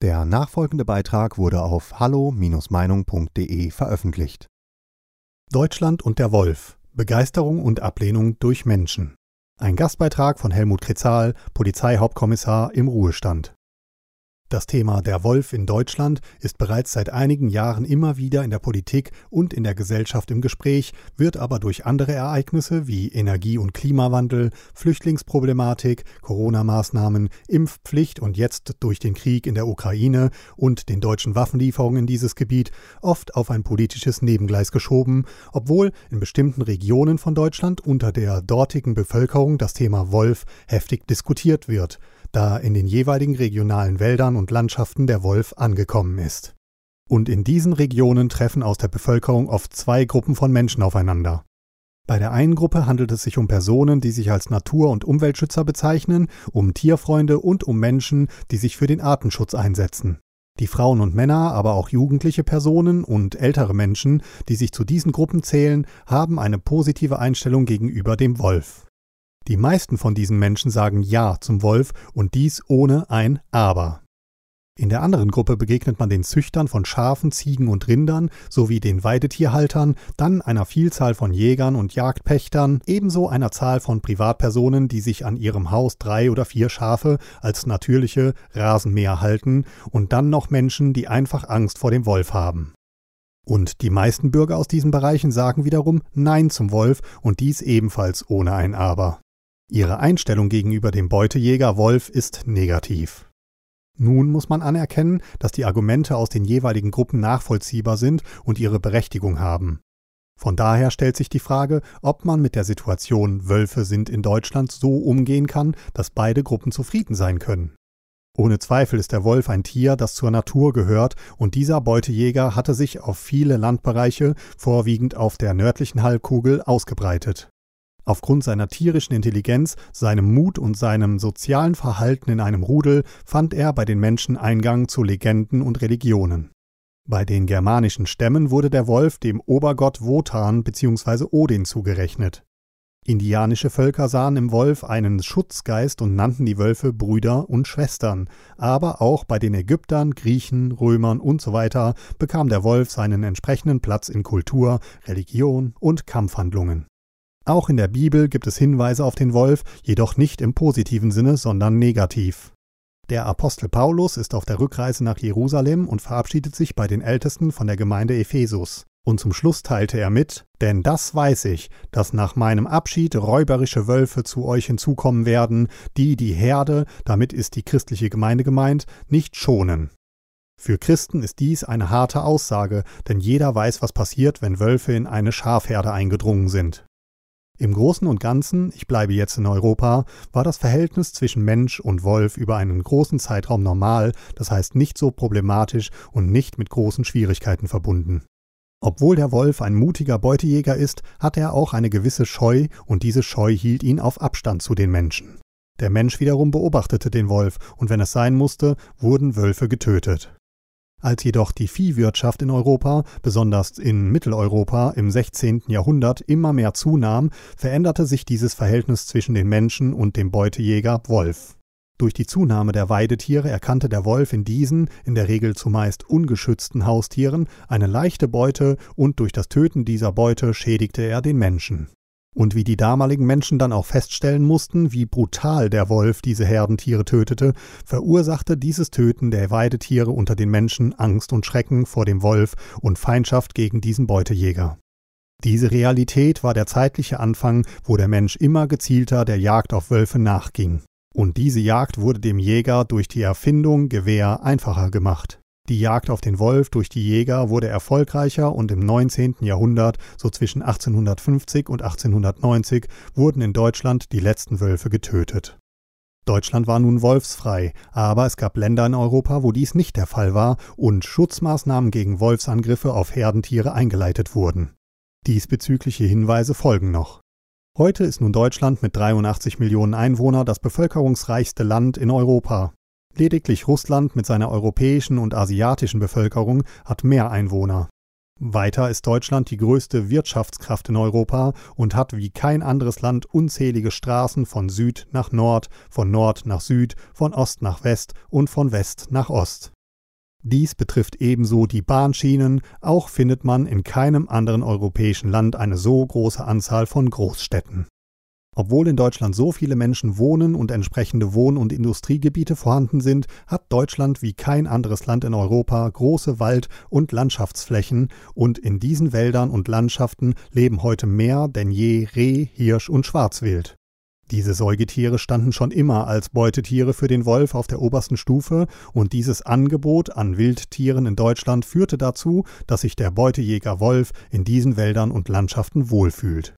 Der nachfolgende Beitrag wurde auf hallo-meinung.de veröffentlicht. Deutschland und der Wolf. Begeisterung und Ablehnung durch Menschen. Ein Gastbeitrag von Helmut Kretzal, Polizeihauptkommissar im Ruhestand. Das Thema der Wolf in Deutschland ist bereits seit einigen Jahren immer wieder in der Politik und in der Gesellschaft im Gespräch, wird aber durch andere Ereignisse wie Energie- und Klimawandel, Flüchtlingsproblematik, Corona-Maßnahmen, Impfpflicht und jetzt durch den Krieg in der Ukraine und den deutschen Waffenlieferungen in dieses Gebiet oft auf ein politisches Nebengleis geschoben, obwohl in bestimmten Regionen von Deutschland unter der dortigen Bevölkerung das Thema Wolf heftig diskutiert wird da in den jeweiligen regionalen Wäldern und Landschaften der Wolf angekommen ist. Und in diesen Regionen treffen aus der Bevölkerung oft zwei Gruppen von Menschen aufeinander. Bei der einen Gruppe handelt es sich um Personen, die sich als Natur- und Umweltschützer bezeichnen, um Tierfreunde und um Menschen, die sich für den Artenschutz einsetzen. Die Frauen und Männer, aber auch jugendliche Personen und ältere Menschen, die sich zu diesen Gruppen zählen, haben eine positive Einstellung gegenüber dem Wolf. Die meisten von diesen Menschen sagen Ja zum Wolf und dies ohne ein Aber. In der anderen Gruppe begegnet man den Züchtern von Schafen, Ziegen und Rindern sowie den Weidetierhaltern, dann einer Vielzahl von Jägern und Jagdpächtern, ebenso einer Zahl von Privatpersonen, die sich an ihrem Haus drei oder vier Schafe als natürliche Rasenmäher halten, und dann noch Menschen, die einfach Angst vor dem Wolf haben. Und die meisten Bürger aus diesen Bereichen sagen wiederum Nein zum Wolf und dies ebenfalls ohne ein Aber. Ihre Einstellung gegenüber dem Beutejäger Wolf ist negativ. Nun muss man anerkennen, dass die Argumente aus den jeweiligen Gruppen nachvollziehbar sind und ihre Berechtigung haben. Von daher stellt sich die Frage, ob man mit der Situation Wölfe sind in Deutschland so umgehen kann, dass beide Gruppen zufrieden sein können. Ohne Zweifel ist der Wolf ein Tier, das zur Natur gehört, und dieser Beutejäger hatte sich auf viele Landbereiche, vorwiegend auf der nördlichen Halbkugel, ausgebreitet. Aufgrund seiner tierischen Intelligenz, seinem Mut und seinem sozialen Verhalten in einem Rudel fand er bei den Menschen Eingang zu Legenden und Religionen. Bei den germanischen Stämmen wurde der Wolf dem Obergott Wotan bzw. Odin zugerechnet. Indianische Völker sahen im Wolf einen Schutzgeist und nannten die Wölfe Brüder und Schwestern, aber auch bei den Ägyptern, Griechen, Römern usw. So bekam der Wolf seinen entsprechenden Platz in Kultur, Religion und Kampfhandlungen. Auch in der Bibel gibt es Hinweise auf den Wolf, jedoch nicht im positiven Sinne, sondern negativ. Der Apostel Paulus ist auf der Rückreise nach Jerusalem und verabschiedet sich bei den Ältesten von der Gemeinde Ephesus. Und zum Schluss teilte er mit, denn das weiß ich, dass nach meinem Abschied räuberische Wölfe zu euch hinzukommen werden, die die Herde, damit ist die christliche Gemeinde gemeint, nicht schonen. Für Christen ist dies eine harte Aussage, denn jeder weiß, was passiert, wenn Wölfe in eine Schafherde eingedrungen sind. Im Großen und Ganzen, ich bleibe jetzt in Europa, war das Verhältnis zwischen Mensch und Wolf über einen großen Zeitraum normal, das heißt nicht so problematisch und nicht mit großen Schwierigkeiten verbunden. Obwohl der Wolf ein mutiger Beutejäger ist, hat er auch eine gewisse Scheu, und diese Scheu hielt ihn auf Abstand zu den Menschen. Der Mensch wiederum beobachtete den Wolf, und wenn es sein musste, wurden Wölfe getötet. Als jedoch die Viehwirtschaft in Europa, besonders in Mitteleuropa im 16. Jahrhundert immer mehr zunahm, veränderte sich dieses Verhältnis zwischen den Menschen und dem Beutejäger Wolf. Durch die Zunahme der Weidetiere erkannte der Wolf in diesen, in der Regel zumeist ungeschützten Haustieren, eine leichte Beute und durch das Töten dieser Beute schädigte er den Menschen. Und wie die damaligen Menschen dann auch feststellen mussten, wie brutal der Wolf diese Herdentiere tötete, verursachte dieses Töten der Weidetiere unter den Menschen Angst und Schrecken vor dem Wolf und Feindschaft gegen diesen Beutejäger. Diese Realität war der zeitliche Anfang, wo der Mensch immer gezielter der Jagd auf Wölfe nachging. Und diese Jagd wurde dem Jäger durch die Erfindung Gewehr einfacher gemacht. Die Jagd auf den Wolf durch die Jäger wurde erfolgreicher und im 19. Jahrhundert, so zwischen 1850 und 1890, wurden in Deutschland die letzten Wölfe getötet. Deutschland war nun wolfsfrei, aber es gab Länder in Europa, wo dies nicht der Fall war und Schutzmaßnahmen gegen Wolfsangriffe auf Herdentiere eingeleitet wurden. Diesbezügliche Hinweise folgen noch. Heute ist nun Deutschland mit 83 Millionen Einwohnern das bevölkerungsreichste Land in Europa. Lediglich Russland mit seiner europäischen und asiatischen Bevölkerung hat mehr Einwohner. Weiter ist Deutschland die größte Wirtschaftskraft in Europa und hat wie kein anderes Land unzählige Straßen von Süd nach Nord, von Nord nach Süd, von Ost nach West und von West nach Ost. Dies betrifft ebenso die Bahnschienen, auch findet man in keinem anderen europäischen Land eine so große Anzahl von Großstädten. Obwohl in Deutschland so viele Menschen wohnen und entsprechende Wohn- und Industriegebiete vorhanden sind, hat Deutschland wie kein anderes Land in Europa große Wald- und Landschaftsflächen und in diesen Wäldern und Landschaften leben heute mehr denn je Reh, Hirsch und Schwarzwild. Diese Säugetiere standen schon immer als Beutetiere für den Wolf auf der obersten Stufe und dieses Angebot an Wildtieren in Deutschland führte dazu, dass sich der Beutejäger Wolf in diesen Wäldern und Landschaften wohlfühlt.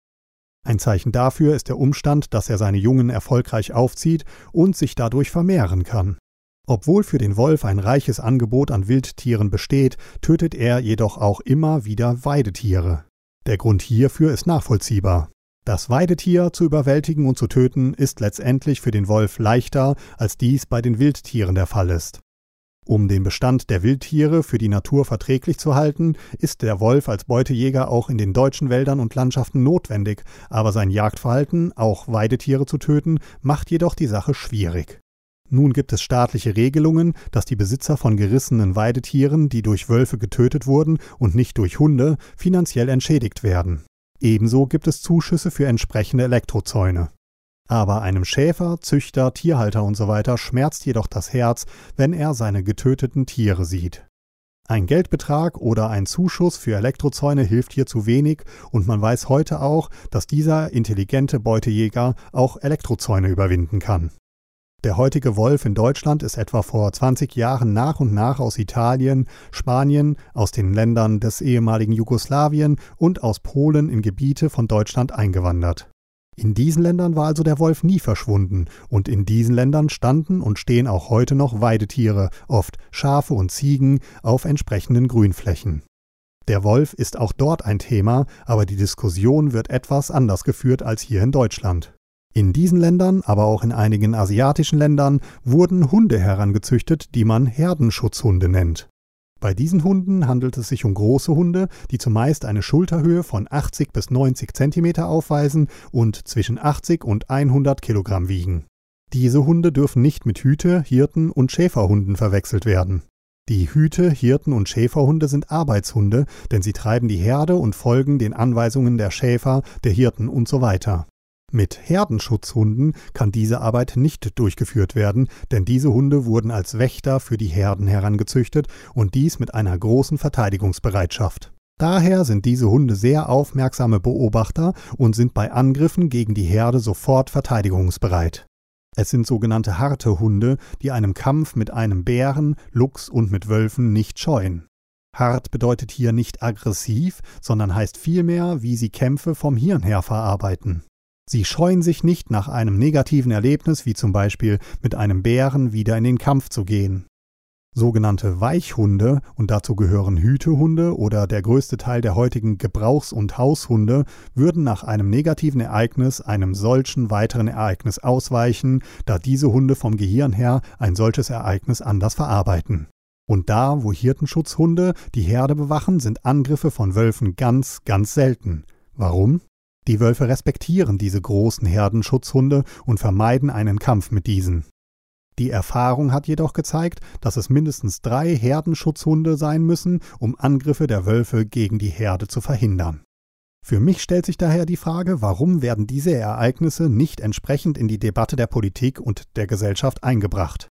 Ein Zeichen dafür ist der Umstand, dass er seine Jungen erfolgreich aufzieht und sich dadurch vermehren kann. Obwohl für den Wolf ein reiches Angebot an Wildtieren besteht, tötet er jedoch auch immer wieder Weidetiere. Der Grund hierfür ist nachvollziehbar. Das Weidetier zu überwältigen und zu töten ist letztendlich für den Wolf leichter, als dies bei den Wildtieren der Fall ist. Um den Bestand der Wildtiere für die Natur verträglich zu halten, ist der Wolf als Beutejäger auch in den deutschen Wäldern und Landschaften notwendig, aber sein Jagdverhalten, auch Weidetiere zu töten, macht jedoch die Sache schwierig. Nun gibt es staatliche Regelungen, dass die Besitzer von gerissenen Weidetieren, die durch Wölfe getötet wurden und nicht durch Hunde, finanziell entschädigt werden. Ebenso gibt es Zuschüsse für entsprechende Elektrozäune. Aber einem Schäfer, Züchter, Tierhalter usw. So schmerzt jedoch das Herz, wenn er seine getöteten Tiere sieht. Ein Geldbetrag oder ein Zuschuss für Elektrozäune hilft hier zu wenig und man weiß heute auch, dass dieser intelligente Beutejäger auch Elektrozäune überwinden kann. Der heutige Wolf in Deutschland ist etwa vor 20 Jahren nach und nach aus Italien, Spanien, aus den Ländern des ehemaligen Jugoslawien und aus Polen in Gebiete von Deutschland eingewandert. In diesen Ländern war also der Wolf nie verschwunden, und in diesen Ländern standen und stehen auch heute noch Weidetiere, oft Schafe und Ziegen, auf entsprechenden Grünflächen. Der Wolf ist auch dort ein Thema, aber die Diskussion wird etwas anders geführt als hier in Deutschland. In diesen Ländern, aber auch in einigen asiatischen Ländern, wurden Hunde herangezüchtet, die man Herdenschutzhunde nennt. Bei diesen Hunden handelt es sich um große Hunde, die zumeist eine Schulterhöhe von 80 bis 90 cm aufweisen und zwischen 80 und 100 Kilogramm wiegen. Diese Hunde dürfen nicht mit Hüte, Hirten und Schäferhunden verwechselt werden. Die Hüte, Hirten und Schäferhunde sind Arbeitshunde, denn sie treiben die Herde und folgen den Anweisungen der Schäfer, der Hirten und so. Mit Herdenschutzhunden kann diese Arbeit nicht durchgeführt werden, denn diese Hunde wurden als Wächter für die Herden herangezüchtet und dies mit einer großen Verteidigungsbereitschaft. Daher sind diese Hunde sehr aufmerksame Beobachter und sind bei Angriffen gegen die Herde sofort verteidigungsbereit. Es sind sogenannte harte Hunde, die einem Kampf mit einem Bären, Luchs und mit Wölfen nicht scheuen. Hart bedeutet hier nicht aggressiv, sondern heißt vielmehr, wie sie Kämpfe vom Hirn her verarbeiten. Sie scheuen sich nicht nach einem negativen Erlebnis, wie zum Beispiel mit einem Bären, wieder in den Kampf zu gehen. Sogenannte Weichhunde, und dazu gehören Hütehunde oder der größte Teil der heutigen Gebrauchs- und Haushunde, würden nach einem negativen Ereignis einem solchen weiteren Ereignis ausweichen, da diese Hunde vom Gehirn her ein solches Ereignis anders verarbeiten. Und da, wo Hirtenschutzhunde die Herde bewachen, sind Angriffe von Wölfen ganz, ganz selten. Warum? Die Wölfe respektieren diese großen Herdenschutzhunde und vermeiden einen Kampf mit diesen. Die Erfahrung hat jedoch gezeigt, dass es mindestens drei Herdenschutzhunde sein müssen, um Angriffe der Wölfe gegen die Herde zu verhindern. Für mich stellt sich daher die Frage, warum werden diese Ereignisse nicht entsprechend in die Debatte der Politik und der Gesellschaft eingebracht?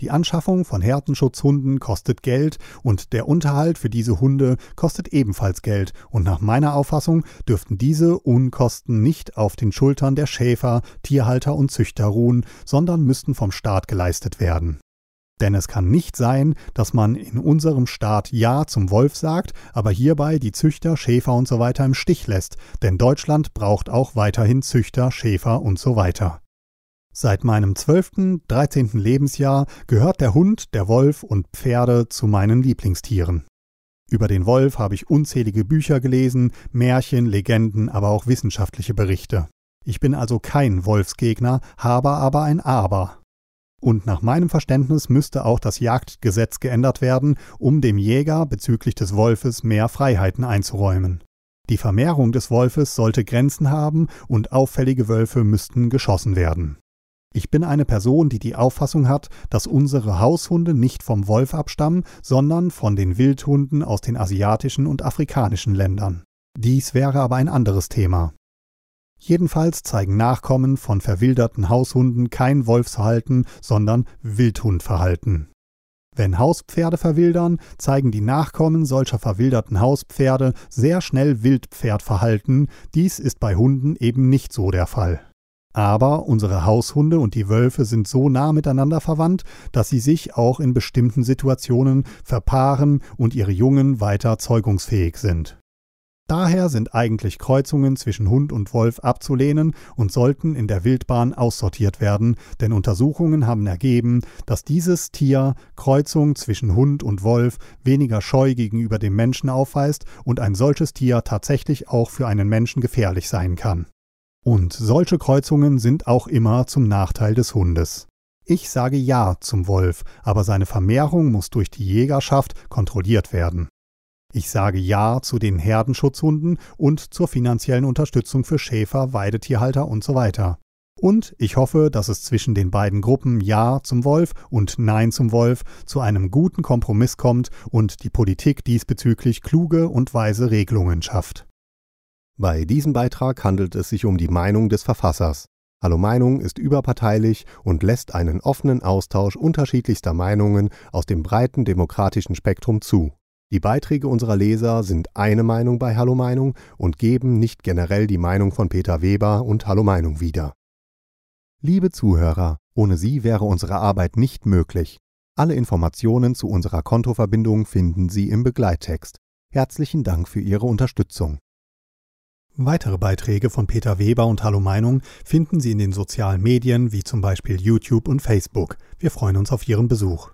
Die Anschaffung von Härtenschutzhunden kostet Geld und der Unterhalt für diese Hunde kostet ebenfalls Geld und nach meiner Auffassung dürften diese Unkosten nicht auf den Schultern der Schäfer, Tierhalter und Züchter ruhen, sondern müssten vom Staat geleistet werden. Denn es kann nicht sein, dass man in unserem Staat Ja zum Wolf sagt, aber hierbei die Züchter, Schäfer und so weiter im Stich lässt, denn Deutschland braucht auch weiterhin Züchter, Schäfer und so weiter. Seit meinem zwölften, dreizehnten Lebensjahr gehört der Hund, der Wolf und Pferde zu meinen Lieblingstieren. Über den Wolf habe ich unzählige Bücher gelesen, Märchen, Legenden, aber auch wissenschaftliche Berichte. Ich bin also kein Wolfsgegner, habe aber ein Aber. Und nach meinem Verständnis müsste auch das Jagdgesetz geändert werden, um dem Jäger bezüglich des Wolfes mehr Freiheiten einzuräumen. Die Vermehrung des Wolfes sollte Grenzen haben und auffällige Wölfe müssten geschossen werden. Ich bin eine Person, die die Auffassung hat, dass unsere Haushunde nicht vom Wolf abstammen, sondern von den Wildhunden aus den asiatischen und afrikanischen Ländern. Dies wäre aber ein anderes Thema. Jedenfalls zeigen Nachkommen von verwilderten Haushunden kein Wolfsverhalten, sondern Wildhundverhalten. Wenn Hauspferde verwildern, zeigen die Nachkommen solcher verwilderten Hauspferde sehr schnell Wildpferdverhalten, dies ist bei Hunden eben nicht so der Fall. Aber unsere Haushunde und die Wölfe sind so nah miteinander verwandt, dass sie sich auch in bestimmten Situationen verpaaren und ihre Jungen weiter zeugungsfähig sind. Daher sind eigentlich Kreuzungen zwischen Hund und Wolf abzulehnen und sollten in der Wildbahn aussortiert werden, denn Untersuchungen haben ergeben, dass dieses Tier Kreuzung zwischen Hund und Wolf weniger Scheu gegenüber dem Menschen aufweist und ein solches Tier tatsächlich auch für einen Menschen gefährlich sein kann. Und solche Kreuzungen sind auch immer zum Nachteil des Hundes. Ich sage Ja zum Wolf, aber seine Vermehrung muss durch die Jägerschaft kontrolliert werden. Ich sage Ja zu den Herdenschutzhunden und zur finanziellen Unterstützung für Schäfer, Weidetierhalter und so weiter. Und ich hoffe, dass es zwischen den beiden Gruppen Ja zum Wolf und Nein zum Wolf zu einem guten Kompromiss kommt und die Politik diesbezüglich kluge und weise Regelungen schafft. Bei diesem Beitrag handelt es sich um die Meinung des Verfassers. Hallo Meinung ist überparteilich und lässt einen offenen Austausch unterschiedlichster Meinungen aus dem breiten demokratischen Spektrum zu. Die Beiträge unserer Leser sind eine Meinung bei Hallo Meinung und geben nicht generell die Meinung von Peter Weber und Hallo Meinung wieder. Liebe Zuhörer, ohne Sie wäre unsere Arbeit nicht möglich. Alle Informationen zu unserer Kontoverbindung finden Sie im Begleittext. Herzlichen Dank für Ihre Unterstützung. Weitere Beiträge von Peter Weber und Hallo Meinung finden Sie in den sozialen Medien wie zum Beispiel YouTube und Facebook. Wir freuen uns auf Ihren Besuch.